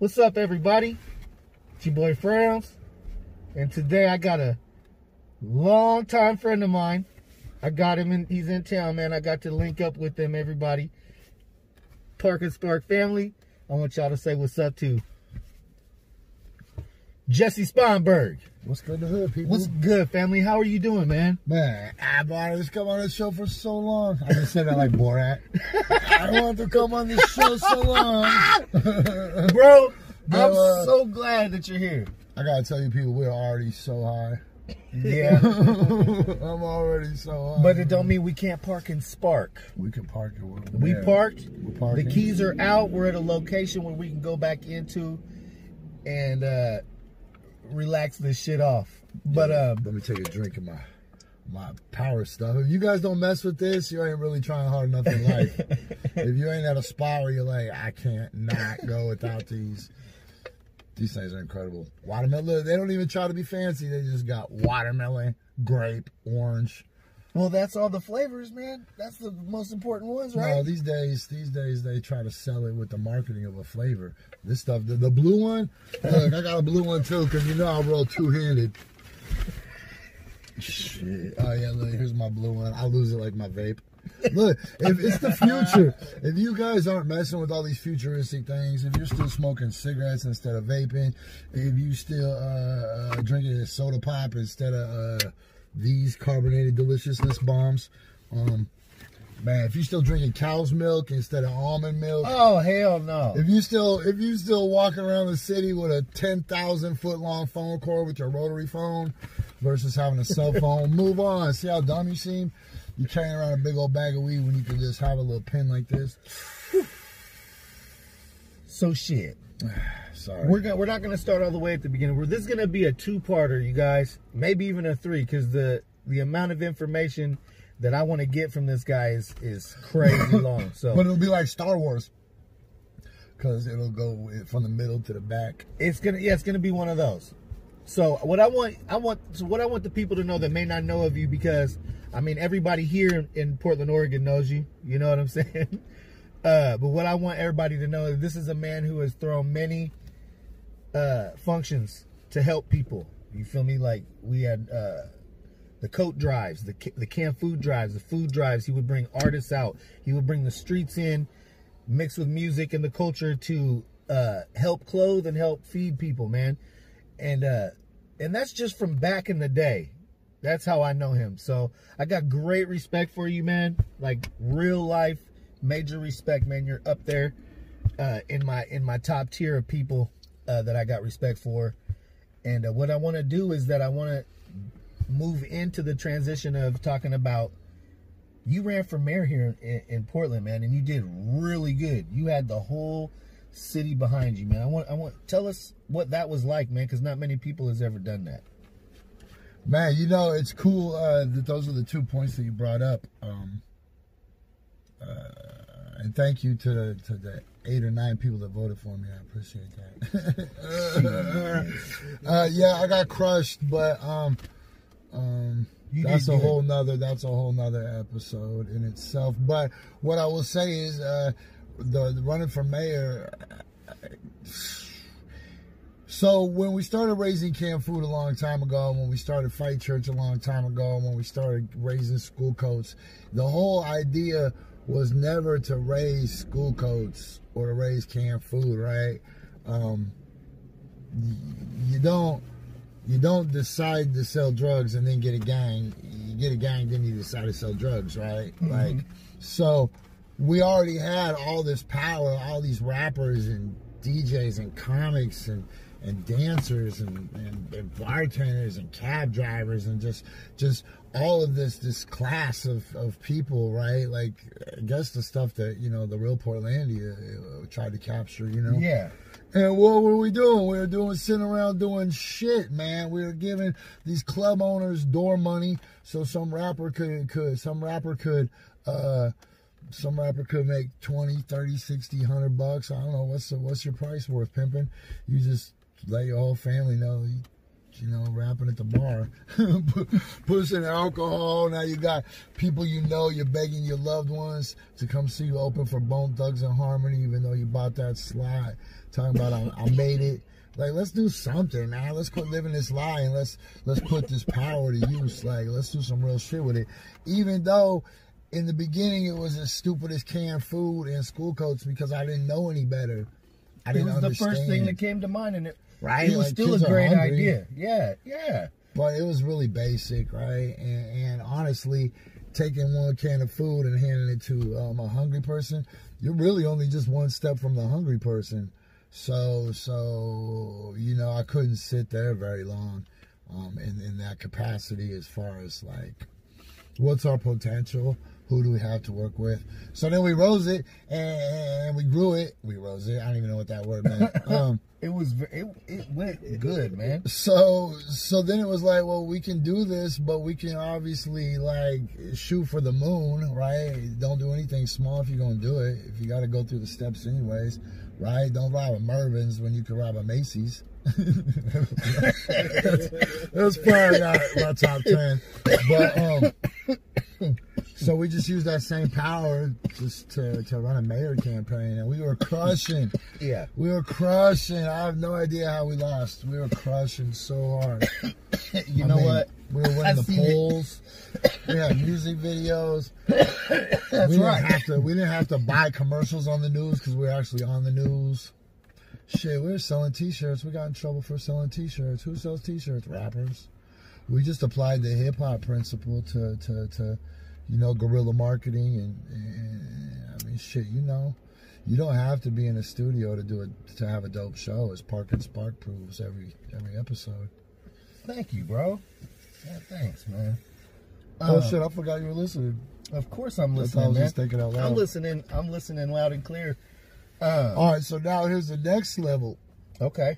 What's up, everybody? It's your boy Frams, and today I got a long-time friend of mine. I got him in. He's in town, man. I got to link up with him. Everybody, Park and Spark family. I want y'all to say what's up to Jessie Sponberg. What's good in the hood, people? What's good, family? How are you doing, man? Man, I've wanted to come on this show for so long. I just said that like Borat. I wanted to come on this show so long. Bro, Bro, I'm uh, so glad that you're here. I gotta tell you, people, we're already so high. Yeah. I'm already so high. but it don't mean we can't park and spark. we can park it. We there. parked. We're The keys are out. We're at a location where we can go back into and uh relax this shit off. But um Let me take a drink of my my power stuff. If you guys don't mess with this, you ain't really trying hard enough in life. if you ain't at a spot where you're like, I can't not go without these. These things are incredible. Watermelon. They don't even try to be fancy. They just got watermelon, grape, orange. Well that's all the flavors, man. That's the most important ones, right? No, these days, these days they try to sell it with the marketing of a flavor. This stuff, the, the blue one. Look, I got a blue one too, cause you know I roll two handed. Shit. Oh yeah, look, here's my blue one. I lose it like my vape. Look, if it's the future, if you guys aren't messing with all these futuristic things, if you're still smoking cigarettes instead of vaping, if you still uh, uh, drinking a soda pop instead of uh, these carbonated deliciousness bombs, um, man, if you're still drinking cow's milk instead of almond milk, Oh hell no. if you still if you still walking around the city with a ten thousand foot long phone cord with your rotary phone versus having a cell phone, move on. See how dumb you seem? You carrying around a big old bag of weed when you can just have a little pin like this. So shit. Sorry. We're gonna, we're not gonna start all the way at the beginning. We're this is gonna be a two parter, you guys. Maybe even a three, because the the amount of information that I want to get from this guy is is crazy long. So but it'll be like Star Wars. Cause it'll go from the middle to the back. it's gonna yeah it's gonna be one of those so what i want i want so what i want the people to know that may not know of you because i mean everybody here in portland oregon knows you you know what i'm saying uh but what i want everybody to know is this is a man who has thrown many uh functions to help people you feel me like we had uh the coat drives, the the canned food drives, the food drives. He would bring artists out. He would bring the streets in, mixed with music and the culture to uh, help clothe and help feed people, man. And uh, and that's just from back in the day. That's how I know him. So I got great respect for you, man. Like real life, major respect, man. You're up there uh, in my in my top tier of people uh, that I got respect for. And uh, what I want to do is that I want to move into the transition of talking about you ran for mayor here in, in Portland, man, and you did really good. You had the whole city behind you, man. I want, I want, tell us what that was like, man, because not many people has ever done that. Man, you know, it's cool uh, that those are the two points that you brought up. Um, uh, and thank you to the, to the eight or nine people that voted for me. I appreciate that. uh, yeah, I got crushed, but um, um, You that's a good. whole nother that's a whole nother episode in itself. But what I will say is, uh, the, the running for mayor. So when we started raising canned food a long time ago, when we started Fight Church a long time ago, when we started raising school coats, the whole idea was never to raise school coats or to raise canned food, right? Um, you don't you don't decide to sell drugs and then get a gang. You get a gang, then you decide to sell drugs, right? Like so we already had all this power, all these rappers and DJs and comics and and dancers and, and, and bartenders and cab drivers and just just all of this this class of, of people, right? Like I guess the stuff that you know the real Portlandia uh, tried to capture, you know. Yeah. And what were we doing? We were doing sitting around doing shit, man. We were giving these club owners door money so some rapper could could some rapper could uh some rapper could make 20, 30, 60, 100 bucks. I don't know what's the, what's your price worth pimping. You just let your whole family know you know, rapping at the bar, pushing alcohol. Now you got people you know, you're begging your loved ones to come see you open for Bone Thugs-n-Harmony, even though you bought that slide. Talking about I, I made it. Like let's do something, man. Let's quit living this lie and let's let's put this power to use. Like let's do some real shit with it. Even though in the beginning it was as stupid as canned food and school coats because I didn't know any better. I It didn't was understand. the first thing that came to mind, and it, Right, it was like, still a great idea. Yeah, yeah. but it was really basic, right? And, and honestly, taking one can of food and handing it to um, a hungry person, you're really only just one step from the hungry person. So, so you know, I couldn't sit there very long um, in in that capacity as far as like what's our potential who do we have to work with? So then we rose it and we grew it. We rose it. I don't even know what that word meant. Um, It was it, it went good, man. so so then it was like well we can do this but we can obviously like shoot for the moon right? Don't do anything small if you're gonna do it. If you got to go through the steps anyways right? Don't rob a Mervyn's when you can rob a macy's. That's, that's probably not my top 10 but um so we just used that same power just to, to run a mayor campaign and we were crushing Yeah. we were crushing. I have no idea how we lost. We were crushing so hard. You I know mean, what? We were I winning the seen it. polls. We had music videos. That's we didn't right. have to. We didn't have to buy commercials on the news because we were actually on the news. Shit, we were selling T-shirts. We got in trouble for selling T-shirts. Who sells T-shirts? Rappers. We just applied the hip hop principle to, to, to, you know, guerrilla marketing and, and I mean, shit. You know, you don't have to be in a studio to do it to have a dope show, as Park and Spark proves every every episode. Thank you, bro. Yeah, thanks, man. oh Uh, shit, I forgot you were listening. Of course, I'm thought I listening, was man. just thinking out loud. I'm listening. I'm listening loud and clear. Uh, All right, so now here's the next level. okay.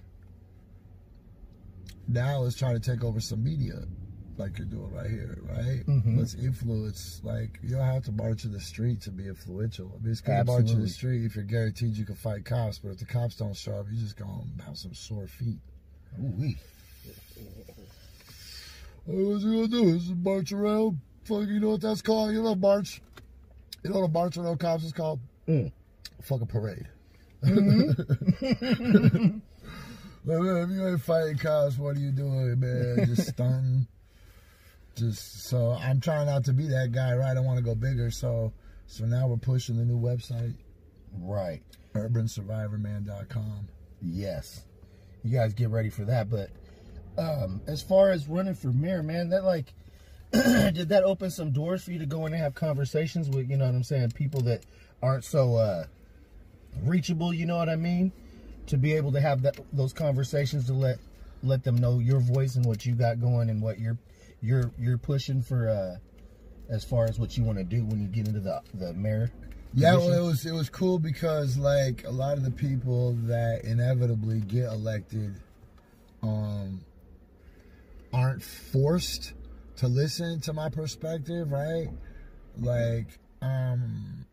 now let's try to take over some media like you're doing right here, right? Mhm. Let's influence. Like you don't have to march in the street to be influential. I mean, it's good to march in the street if you're guaranteed you can fight cops, but if the cops don't show up, you're just gonna have some sore feet. Ooh-wee. Hey, what's you gonna do? Just march around? Fuck, you know what that's called? You know march. You know what a march no cops is called? Mm. Fuck a parade. Mm-hmm. Like, man, if you ain't fighting cops, what are you doing, man? Just stunting. Just so I'm trying not to be that guy, right? I want to go bigger. So so now we're pushing the new website, Right. urbansurvivorman.com. Yes. You guys get ready for that. But um, as far as running for mayor, man, that like did that open some doors for you to go in and have conversations with, you know what I'm saying, people that aren't so uh reachable, you know what I mean? To be able to have that those conversations to let let them know your voice and what you got going and what you're you're you're pushing for uh as far as what you want to do when you get into the the mayor. Yeah, well, it was it was cool because like a lot of the people that inevitably get elected, um, aren't forced to listen to my perspective, right? Like, um,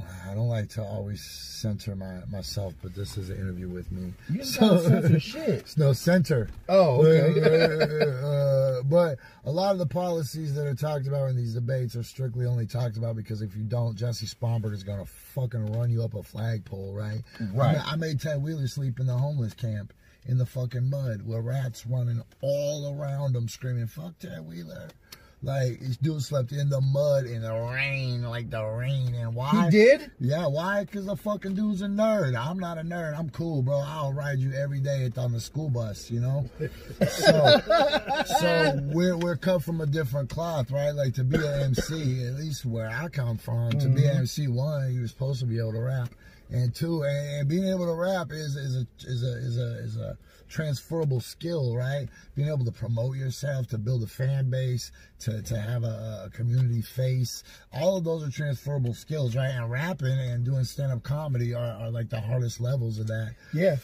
I don't like to always center my myself, but this is an interview with me. You gotta censor shit. It's no center. Oh, okay. Uh, but a lot of the policies that are talked about in these debates are strictly only talked about because if you don't, Jessie Sponberg is going to fucking run you up a flagpole, right? Right. I, I made Ted Wheeler sleep in the homeless camp in the fucking mud with rats running all around him screaming, fuck Ted Wheeler. Like, this dude slept in the mud in the rain, like the rain. And why? He did? Yeah, why? Because the fucking dude's a nerd. I'm not a nerd. I'm cool, bro. I'll ride you every day on the school bus, you know? So, so we're, we're cut from a different cloth, right? Like to be an MC, at least where I come from, to be an MC, mm-hmm. one, you're supposed to be able to rap. And two, and, and being able to rap is, is a is a is a is a transferable skill, right? Being able to promote yourself, to build a fan base, to, to have a, a community face. All of those are transferable skills, right? And rapping and doing stand up comedy are, are like the hardest levels of that. Yeah.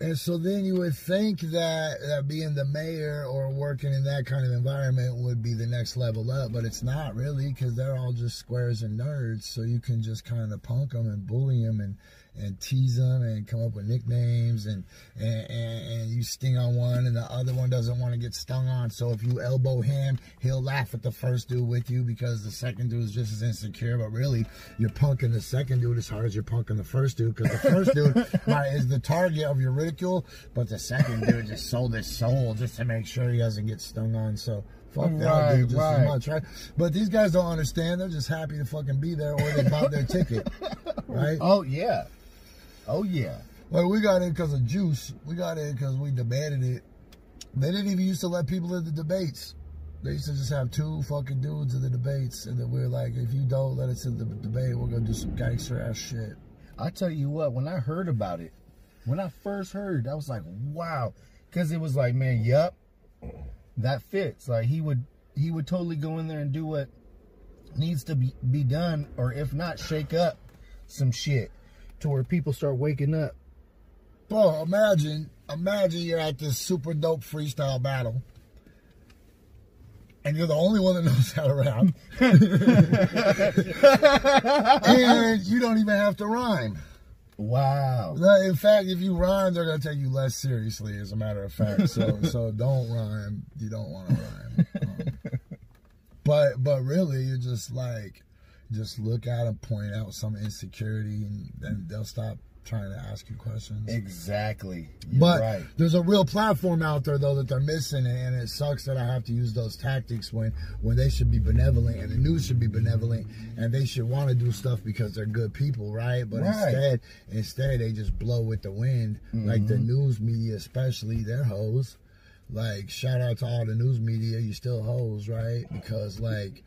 And so then you would think that, that being the mayor or working in that kind of environment would be the next level up, but it's not really because they're all just squares and nerds. So you can just kind of punk them and bully them and, and tease them and come up with nicknames and, and and and you sting on one and the other one doesn't want to get stung on. So if you elbow him, he'll laugh at the first dude with you because the second dude is just as insecure. But really, you're punking the second dude as hard as you're punking the first dude because the first dude is the target of your ridicule, but the second dude just sold his soul just to make sure he doesn't get stung on. So. Fuck that Right, dude just right. as much, right? But these guys don't understand. They're just happy to fucking be there or they bought their ticket, right? Oh yeah. Oh yeah. Like we got in because of juice. We got in because we demanded it. They didn't even used to let people in the debates. They used to just have two fucking dudes in the debates, and then we are like, if you don't let us in the debate, we're gonna do some gangster ass shit. I tell you what, when I heard about it, when I first heard, I was like, wow, because it was like, man, yup, that fits. Like he would, he would totally go in there and do what needs to be be done, or if not, shake up some shit to where people start waking up. Bro, imagine, imagine you're at this super dope freestyle battle. And you're the only one that knows how to rap. and you don't even have to rhyme. Wow. In fact, if you rhyme, they're gonna take you less seriously. As a matter of fact, so so don't rhyme. You don't want to rhyme. Um, but but really, you're just like, just look at them, point out some insecurity, and then they'll stop trying to ask you questions. Exactly. You're But right. there's a real platform out there though that they're missing, and it sucks that I have to use those tactics when when they should be benevolent and the news should be benevolent and they should want to do stuff because they're good people, right? But Right. instead, instead they just blow with the wind, like the Mm-hmm. news media, especially they're hoes. Like shout out to all the news media, you still hoes, right? Because like.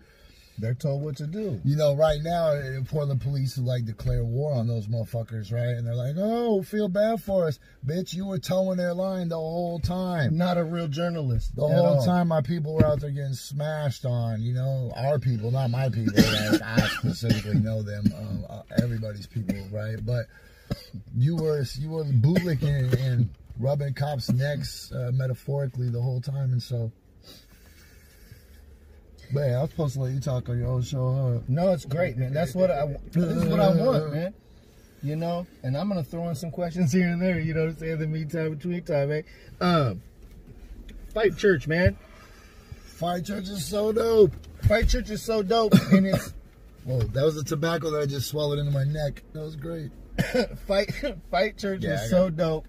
They're told what to do. You know, right now, uh, Portland police like declare war on those motherfuckers, right? And they're like, "Oh, feel bad for us, bitch. You were towing their line the whole time. Not a real journalist. The whole all. time, my people were out there getting smashed on. You know, our people, not my people. Like, I specifically know them. Um, uh, everybody's people, right? But you were you were bootlicking and, and rubbing cops' necks uh, metaphorically the whole time, and so. Man, I was supposed to let you talk on your own show, huh? No, it's great, man. That's what I. This is what I want, man. You know, and I'm gonna throw in some questions here and there. You know, what I'm saying in the meantime, between time, man. Um, Fight Church, man. Fight Church is so dope. Fight Church is so dope, and it's Whoa, that was the tobacco that I just swallowed into my neck. That was great. Fight Fight Church Yeah, is so dope,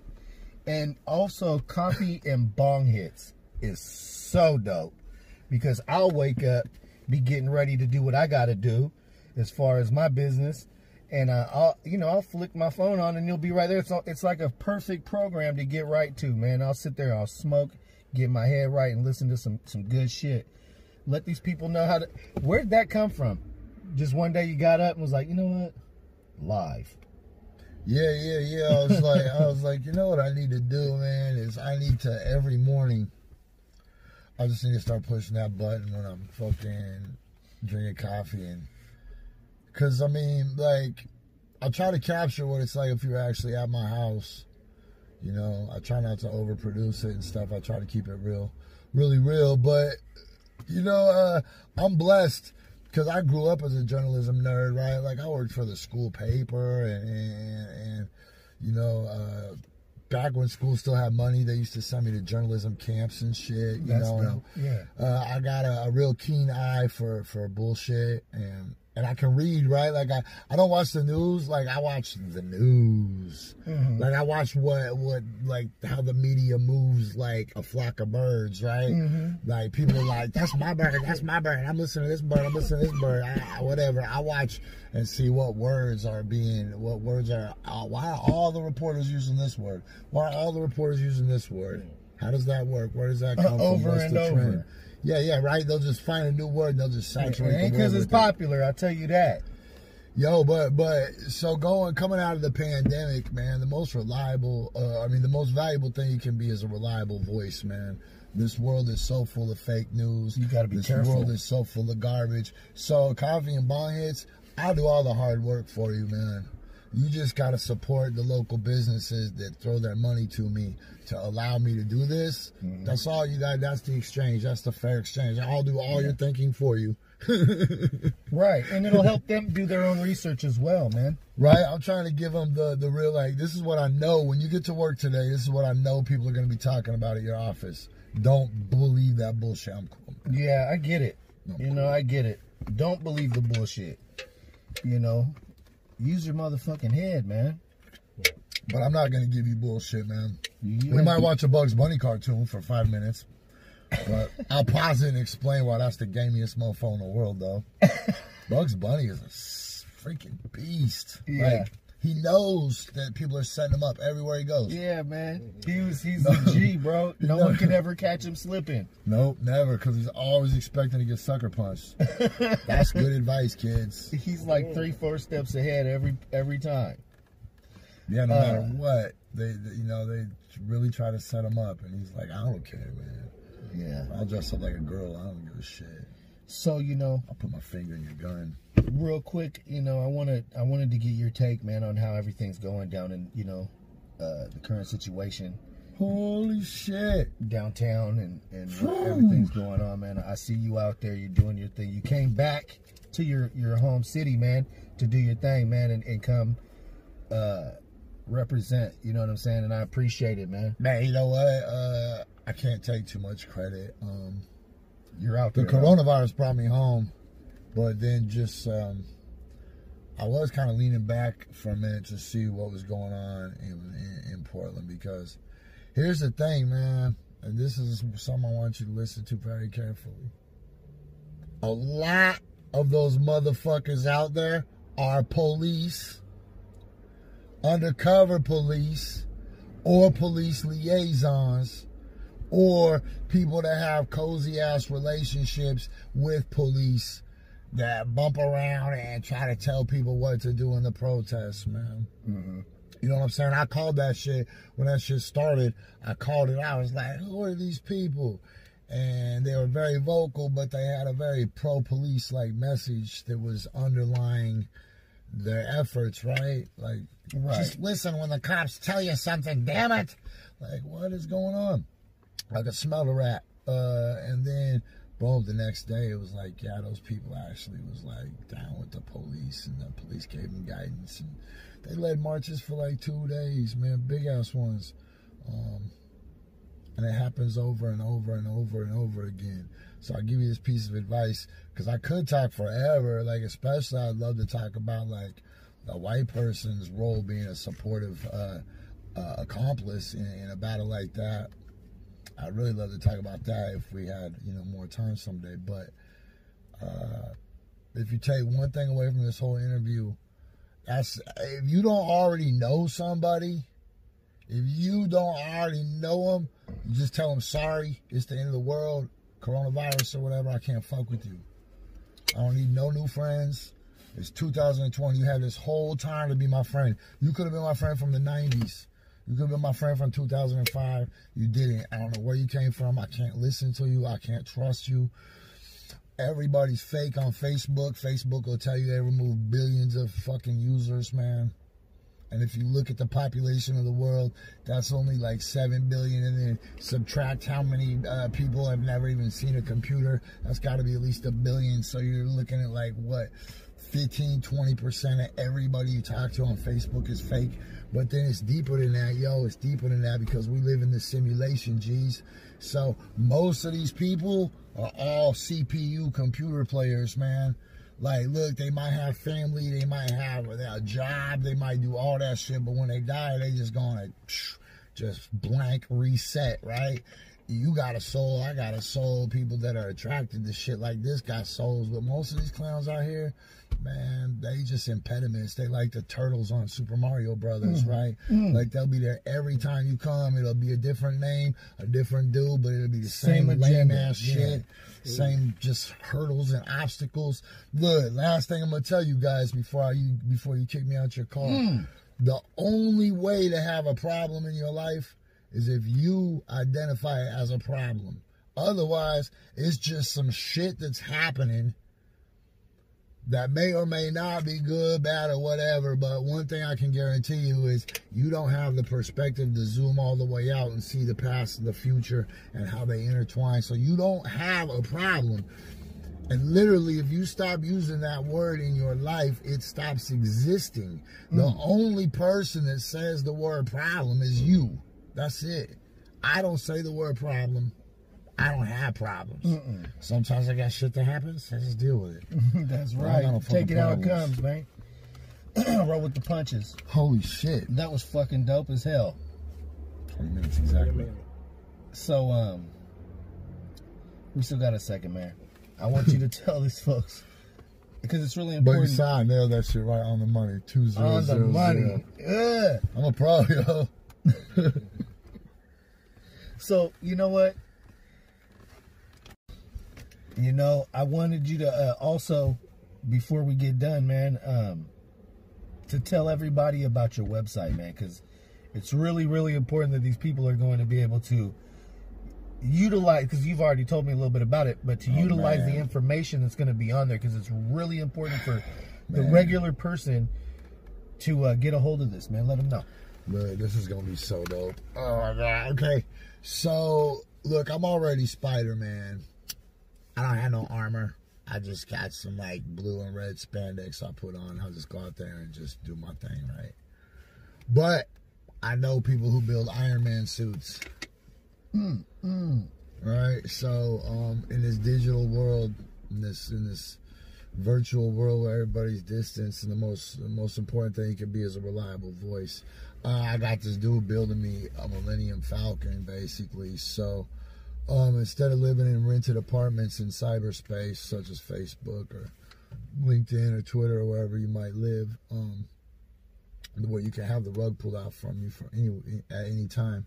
and also coffee and bong hits is so dope because I'll wake up, be getting ready to do what I got to do, as far as my business, and uh, I'll you know I'll flick my phone on and you'll be right there. So it's like a perfect program to get right to, man. I'll sit there, I'll smoke, get my head right, and listen to some some good shit. Let these people know how to. Where'd that come from? Just one day you got up and was like, you know what, live. Yeah, yeah, yeah. I was like, I was like, you know what I need to do, man? Is I need to every morning. I just need to start pushing that button when I'm fucking drinking coffee and, cause I mean, like, I try to capture what it's like if you're actually at my house. You know, I try not to overproduce it and stuff. I try to keep it real, really real. But you know, uh, I'm blessed because I grew up as a journalism nerd, right? Like I worked for the school paper, and and, and you know, uh, back when school still had money, they used to send me to journalism camps and shit. You That's know. Yeah. uh, I got a, a real keen eye for for bullshit and. And I can read, right? Like I, I don't watch the news. Like I watch the news. Mhm. Like I watch what what like how the media moves like a flock of birds, right? Mhm. Like people are like, "That's my bird. That's my bird. I'm listening to this bird. I'm listening to this bird. I, I- whatever." I watch and see what words are being, what words are. Uh, why are all the reporters using this word? Why are all the reporters using this word? How does that work? Where does that Uh, come from? over What's and the over. trend? Yeah, yeah, right. They'll just find a new word and they'll just saturate. It ain't because it's popular, I'll tell you that. Yo, but but so going coming out of the pandemic, man, the most reliable, uh, I mean, the most valuable thing you can be is a reliable voice, man. This world is so full of fake news. You gotta be this careful. world is so full of garbage. So coffee and bong hits, I'll do all the hard work for you, man. You just gotta support the local businesses that throw their money to me to allow me to do this. Mm-hmm. That's all you got. That's the exchange. That's the fair exchange. I'll do all your thinking for you. right, and it'll help them do their own research as well, man. Right, I'm trying to give them the the real like. This is what I know. When you get to work today, this is what I know people are going to be talking about at your office. Don't believe that bullshit. I'm cool. Yeah, I get it. you know, I get it. Don't believe the bullshit. You know, use your motherfucking head, man. But I'm not gonna give you bullshit, man. You we might watch a Bugs Bunny cartoon for five minutes, but I'll pause it and explain why that's the gamiest mofo in the world, though. Bugs Bunny is a freaking beast. Yeah. Like, he knows that people are setting him up everywhere he goes. Yeah, man. He was he's a G, bro. No one can ever catch him slipping. Nope, never, because he's always expecting to get sucker punched. that's good advice, kids. He's like three, four steps ahead every every time. Yeah, no Uh, matter what, they, they, you know, they really try to set him up, and he's like, I don't care, man. Yeah. I'll dress up like a girl. I don't give a shit. So you know, I'll put my finger in your gun. real quick, you know, I wanted I wanted to get your take, man, on how everything's going down in you know uh, the current situation Holy shit. downtown and and everything's going on, man. I see you out there. You're doing your thing. You came back to your your home city, man, to do your thing, man, and, and come uh, represent. You know what I'm saying? And I appreciate it, man. Man, you know what? Uh, I can't take too much credit. Um, You're out the there. huh? coronavirus brought me home, but then just um, I was kind of leaning back for a minute to see what was going on in, in, in Portland because here's the thing, man, and this is something I want you to listen to very carefully. A lot of those motherfuckers out there are police, undercover police, or police liaisons or people that have cozy ass relationships with police that bump around and try to tell people what to do in the protests, man. Mm-hmm. You know what I'm saying? I called that shit when that shit started. I called it out. I was like, who are these people? And they were very vocal, but they had a very pro police like message that was underlying their efforts, right? Like, Right. just listen when the cops tell you something, damn it. Like, what is going on? I could smell the rat. Uh, and then, boom, the next day it was like, yeah, those people actually was like down with the police, and the police gave them guidance, and they led marches for like two days, man, big ass ones. Um, and it happens over and over and over and over again. So I'll give you this piece of advice because I could talk forever. Like especially, I'd love to talk about like a white person's role being a supportive uh, uh, accomplice in, in a battle like that. I'd really love to talk about that if we had you know more time someday. But uh, if you take one thing away from this whole interview, that's if you don't already know somebody, if you don't already know them, you just tell them sorry. It's the end of the world, coronavirus or whatever. I can't fuck with you. I don't need no new friends. It's 2020. You had this whole time to be my friend. You could have been my friend from the 90s. You could have been my friend from 2005. You didn't. I don't know where you came from. I can't listen to you. I can't trust you. Everybody's fake on Facebook. Facebook will tell you they removed billions of fucking users, man. And if you look at the population of the world, that's only like 7 billion. And then subtract how many uh, people have never even seen a computer. That's got to be at least a billion. So you're looking at like what? 15, 20% of everybody you talk to on Facebook is fake. But then it's deeper than that, yo. It's deeper than that because we live in this simulation, G's. So most of these people are all CPU computer players, man. Like, look, they might have family, they might have a job, they might do all that shit, but when they die, they just gonna just blank reset, right? You got a soul, I got a soul. People that are attracted to shit like this got souls, but most of these clowns out here, man, they just impediments. They like the turtles on Super Mario Brothers, mm-hmm. right? Mm. Like they'll be there every time you come. It'll be a different name, a different dude, but it'll be the Same same, lame ass yeah. shit. Same just hurdles and obstacles. Look, last thing I'm gonna tell you guys before I, you before you kick me out your car. Mm. The only way to have a problem in your life is if you identify it as a problem. Otherwise, it's just some shit that's happening that may or may not be good, bad, or whatever. But one thing I can guarantee you is you don't have the perspective to zoom all the way out and see the past and the future and how they intertwine. So you don't have a problem. And literally, if you stop using that word in your life, it stops existing. The Mm. only person that says the word problem is you. That's it. I don't say the word problem. I don't have problems. Sometimes I got shit that happens. I just deal with it. That's right. Take it how it comes, man. Roll with the punches. Holy shit. That was fucking dope as hell. 20 minutes exactly. So, um, we still got a second, man. I want you to tell these folks because it's really important. But inside, I nailed that shit right on the money. Two zero on the zero money. zero. I'm a pro, yo. So you know what? You know, I wanted you to uh, also, before we get done, man, um, to tell everybody about your website, man, because it's really, really important that these people are going to be able to utilize. Because you've already told me a little bit about it, but to Oh, utilize the information that's going to be on there, because it's really important for the regular person to uh, get a hold of this, man. Let them know. Look, this is gonna be so dope. Oh my god. Okay. So look, I'm already Spider Man. I don't have no armor. I just got some like blue and red spandex I put on. I'll just go out there and just do my thing, right? But I know people who build Iron Man suits. Right? So um in this digital world, in this in this virtual world where everybody's distance and the most the most important thing you can be is a reliable voice. Uh, I got this dude building me a Millennium Falcon basically. So um, instead of living in rented apartments in cyberspace such as Facebook or LinkedIn or Twitter or wherever you might live, um, where you can have the rug pulled out from you for any at any time,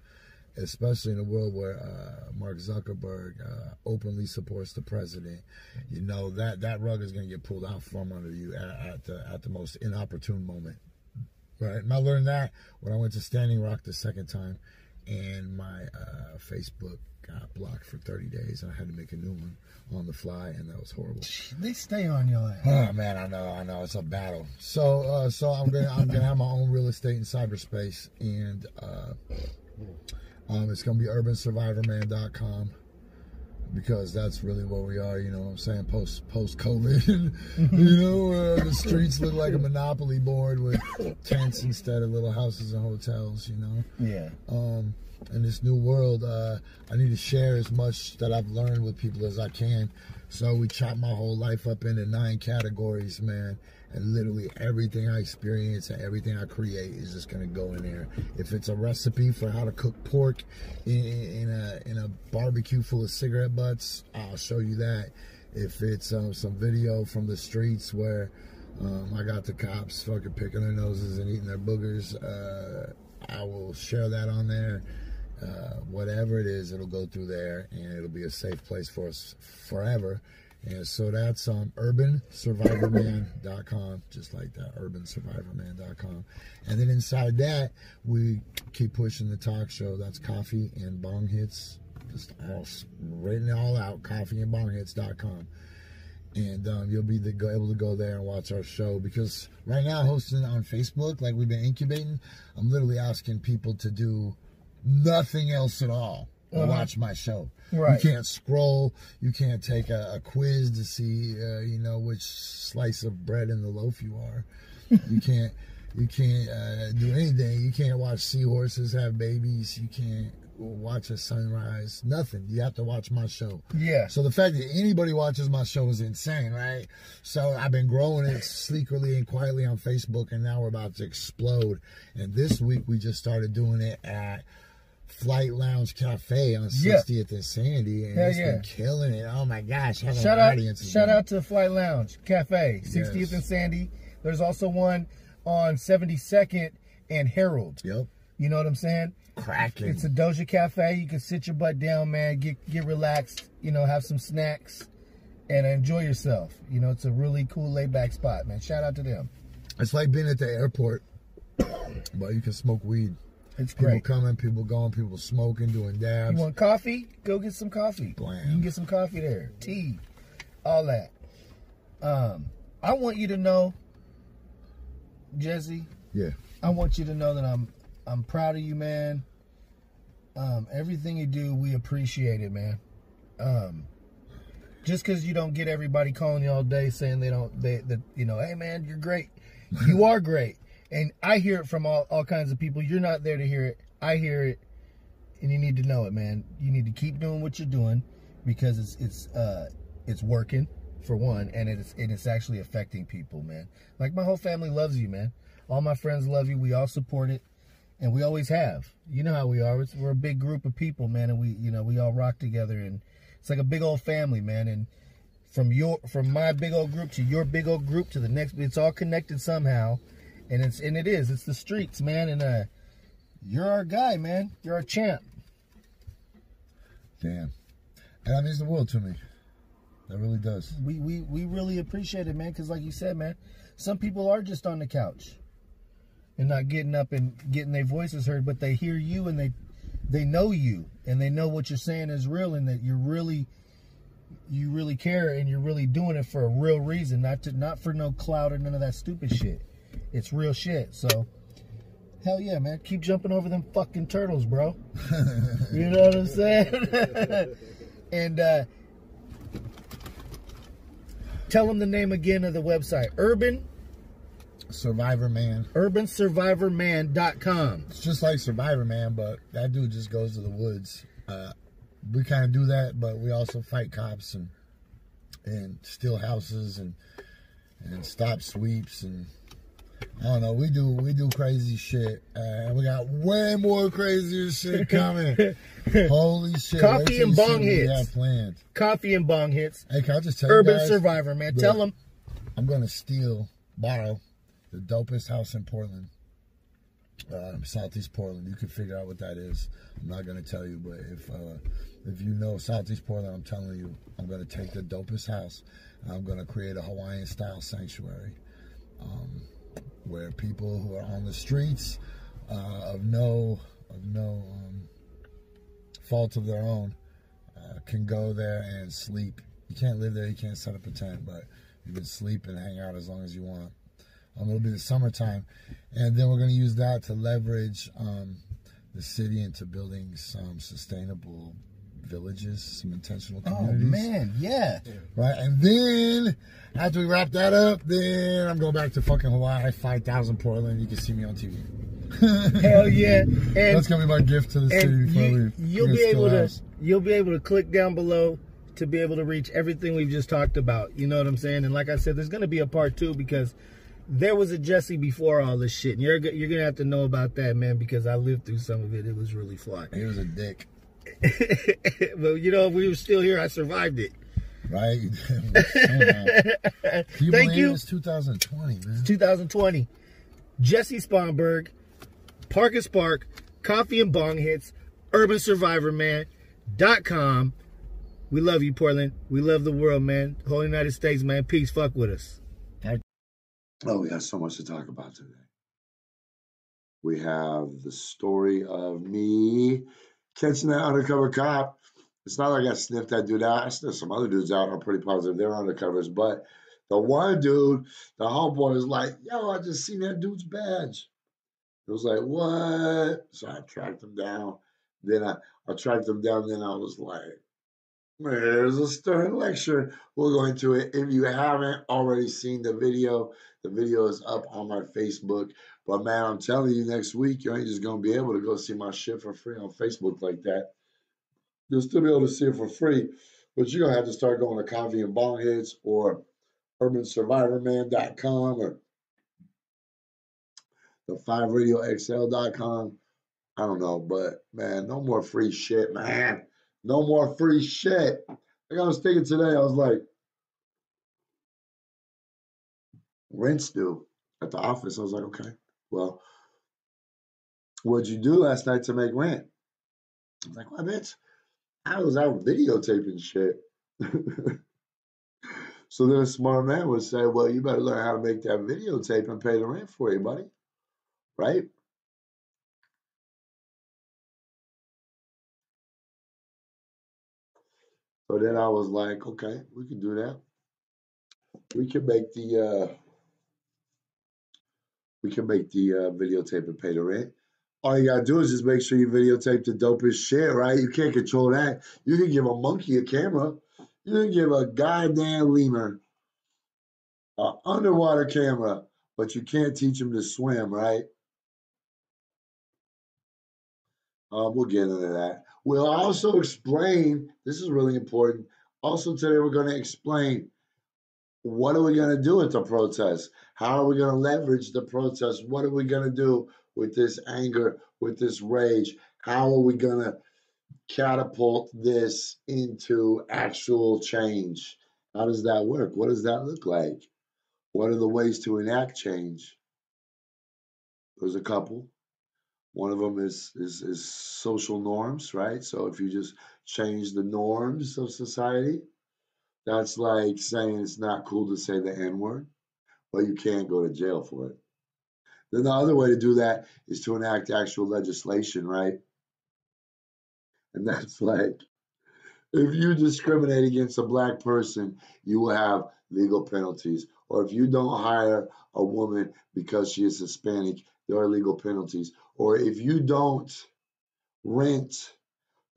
especially in a world where uh, Mark Zuckerberg uh, openly supports the president. You know that that rug is going to get pulled out from under you at, at the at the most inopportune moment. Right, and I learned that when I went to Standing Rock the second time, and my uh, Facebook got blocked for 30 days, and I had to make a new one on the fly, and that was horrible. They stay on your ass. Oh man, I know, I know, it's a battle. So, uh, so I'm gonna, I'm gonna have my own real estate in cyberspace, and uh, um, it's gonna be urbansurvivorman.com because that's really what we are. You know what I'm saying? Post post COVID, you know, uh, the streets look like a monopoly board with tents instead of little houses and hotels. You know Yeah. um, in this new world, uh, I need to share as much that I've learned with people as I can. So we chop my whole life up into nine categories, man. And literally everything I experience and everything I create is just gonna go in there. If it's a recipe for how to cook pork in, in a in a barbecue full of cigarette butts, I'll show you that. If it's um, some video from the streets where um, I got the cops fucking picking their noses and eating their boogers, uh, I will share that on there. Uh, whatever it is, it'll go through there and it'll be a safe place for us forever. And so that's um, urbansurvivorman.com, just like that, urbansurvivorman.com. And then inside that, we keep pushing the talk show. That's coffee and bong hits, just all written it all out, coffeeandbonghits.com and um, you'll be the, able to go there and watch our show because right now hosting on facebook like we've been incubating i'm literally asking people to do nothing else at all Uh-huh. watch my show Right. you can't scroll you can't take a, a quiz to see uh, you know which slice of bread in the loaf you are you can't you can't uh, do anything you can't watch seahorses have babies you can't watch a sunrise nothing you have to watch my show Yeah. so the fact that anybody watches my show is insane, right? So I've been growing it sleekly and quietly on Facebook, and now we're about to explode. And this week we just started doing it at Flight Lounge Cafe on Yeah. 60th and Sandy, and Hell it's yeah. been killing it. Oh my gosh! Shout an out, audience shout out to Flight Lounge Cafe, 60th Yes. and Sandy. There's also one on 72nd and Herald. Yep, You know what I'm saying? cracking. It's a Doja Cafe. You can sit your butt down, man. Get get relaxed. You know, have some snacks, and enjoy yourself. You know, it's a really cool laid back spot, man. Shout out to them. It's like being at the airport, but you can smoke weed. It's People great. coming, people going, people smoking, doing dabs. You want coffee? Go get some coffee. Blam. You can get some coffee there. Tea, all that. Um, I want you to know, Jessie. yeah, I want you to know that I'm I'm proud of you, man. Um, everything you do, we appreciate it, man. Um, just because you don't get everybody calling you all day saying they don't they that you know hey man you're great you are great and i hear it from all, all kinds of people. You're not there to hear it. I hear it and you need to know it man. You need to keep doing what you're doing because it's it's uh it's working for one and it's and it's actually affecting people man. Like my whole family loves you man. All my friends love you. We all support it and we always have. You know how we are. It's, we're a big group of people man and we you know we all rock together and it's like a big old family, man. And from your from my big old group to your big old group to the next, it's all connected somehow. And it's and it is. It's the streets, man. And uh, you're our guy, man. You're our champ. Damn. And that means the world to me. That really does. We we we really appreciate it, man. Because like you said, man, some people are just on the couch and not getting up and getting their voices heard, but they hear you and they they know you and they know what you're saying is real and that you're really you really care and you're really doing it for a real reason, not to not for no clout or none of that stupid shit. It's real shit. So hell yeah, man. Keep jumping over them fucking turtles, bro. you know what I'm saying? and uh tell them the name again of the website. Urban Survivor Man. UrbanSurvivorMan.com. It's just like Survivor Man, but that dude just goes to the woods. Uh, we kind of do that, but we also fight cops and and steal houses and and stop sweeps and I don't know. We do we do crazy shit, uh, and we got way more crazier shit coming. Holy shit! Coffee and bong hits. Yeah, planned. Coffee and bong hits. Hey, can I just tell Urban you guys, Survivor, man. Tell them. I'm gonna steal, borrow the dopest house in Portland. Um, Southeast Portland. You can figure out what that is. I'm not gonna tell you, but if uh, if you know Southeast Portland, I'm telling you, I'm gonna take the dopest house. I'm gonna create a Hawaiian style sanctuary, um, where people who are on the streets uh, of no of no um, fault of their own uh, can go there and sleep. You can't live there. You can't set up a tent, but you can sleep and hang out as long as you want. Um, it'll be the summertime, and then we're going to use that to leverage um, the city into building some sustainable villages, some intentional communities. Oh communities. man, yeah. Right, and then after we wrap that up, then I'm going back to fucking Hawaii, 5,000 Portland. You can see me on TV. Hell yeah. And That's gonna be my gift to the city before you, leave. you'll be able to house. you'll be able to click down below to be able to reach everything we've just talked about. You know what I'm saying? And like I said, there's going to be a part two because there was a Jessie before all this shit. And you're you're gonna have to know about that, man, because I lived through some of it. It was really fly. He was a dick, but you know, if we were still here, I survived it. right? Can you Thank believe you. It's 2020, man. 2020. Jessie Sponberg, Parkus Park, Coffee and Bong Hits, Urban Survivor Man. Dot com. We love you, Portland. We love the world, man. Whole United States, man. Peace. Fuck with us. Oh, we got so much to talk about today. We have the story of me catching that undercover cop. It's not like I sniffed that dude out. I sniffed some other dudes out. I'm pretty positive they're undercovers. But the one dude, the homeboy is like, yo, I just seen that dude's badge. It was like, what? So I tracked him down. Then I, I tracked him down. Then I was like, there's a stern lecture. We'll go into it. If you haven't already seen the video, the video is up on my Facebook. But man, I'm telling you, next week you ain't just gonna be able to go see my shit for free on Facebook like that. You'll still be able to see it for free, but you're gonna have to start going to Coffee and Bong Hits or UrbanSurvivorMan.com or the 5RadioXL.com. I don't know, but man, no more free shit, man. No more free shit. Like I was thinking today, I was like, rent's due at the office. I was like, okay, well, what'd you do last night to make rent? I was like, well, bitch, I was out videotaping shit. so then a smart man would say, well, you better learn how to make that videotape and pay the rent for you, buddy. Right? So then I was like, okay, we can do that. We can make the uh we can make the uh, videotape and pay the rent. All you gotta do is just make sure you videotape the dopest shit, right? You can't control that. You can give a monkey a camera. You didn't give a goddamn lemur an underwater camera, but you can't teach him to swim, right? Uh, we'll get into that. We'll also explain, this is really important. Also, today we're going to explain what are we going to do with the protest? How are we going to leverage the protest? What are we going to do with this anger, with this rage? How are we going to catapult this into actual change? How does that work? What does that look like? What are the ways to enact change? There's a couple. One of them is, is, is social norms, right? So if you just change the norms of society, that's like saying it's not cool to say the N word, but you can't go to jail for it. Then the other way to do that is to enact actual legislation, right? And that's like if you discriminate against a black person, you will have legal penalties. Or if you don't hire a woman because she is Hispanic, there are legal penalties. Or if you don't rent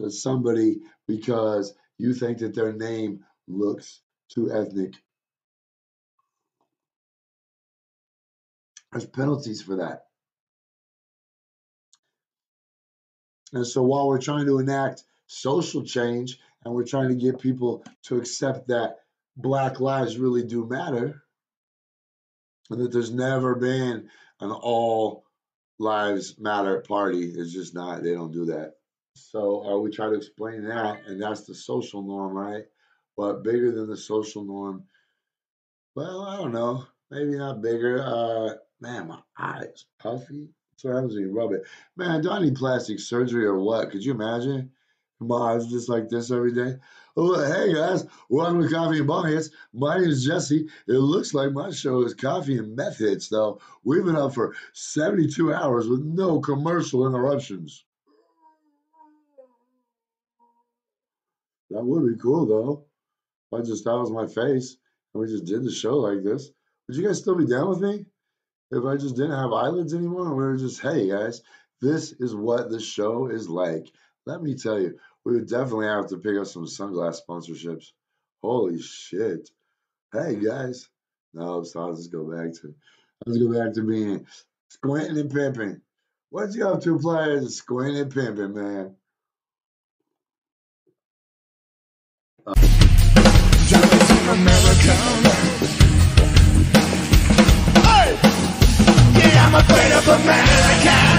to somebody because you think that their name looks too ethnic, there's penalties for that. And so while we're trying to enact social change and we're trying to get people to accept that Black lives really do matter and that there's never been an all lives matter party. It's just not, they don't do that. So uh, we try to explain that, and that's the social norm, right? But bigger than the social norm, well, I don't know. Maybe not bigger. Uh, man, my eyes puffy. What happens when you rub it. Man, do I need plastic surgery or what? Could you imagine? My just like this every day. Oh, hey guys, welcome to Coffee and Bong Hits. My name is Jessie. It looks like my show is Coffee and Meth Hits, though. We've been up for 72 hours with no commercial interruptions. That would be cool, though. If I just, that was my face, and we just did the show like this. Would you guys still be down with me? If I just didn't have eyelids anymore, and we were just, hey guys, this is what the show is like. Let me tell you, we would definitely have to pick up some sunglass sponsorships. Holy shit. Hey guys. No, so I'll just go back to let's go back to being squinting and pimping. What's you up to players squinting and pimping, man? American. hey! Yeah, I'm afraid of America.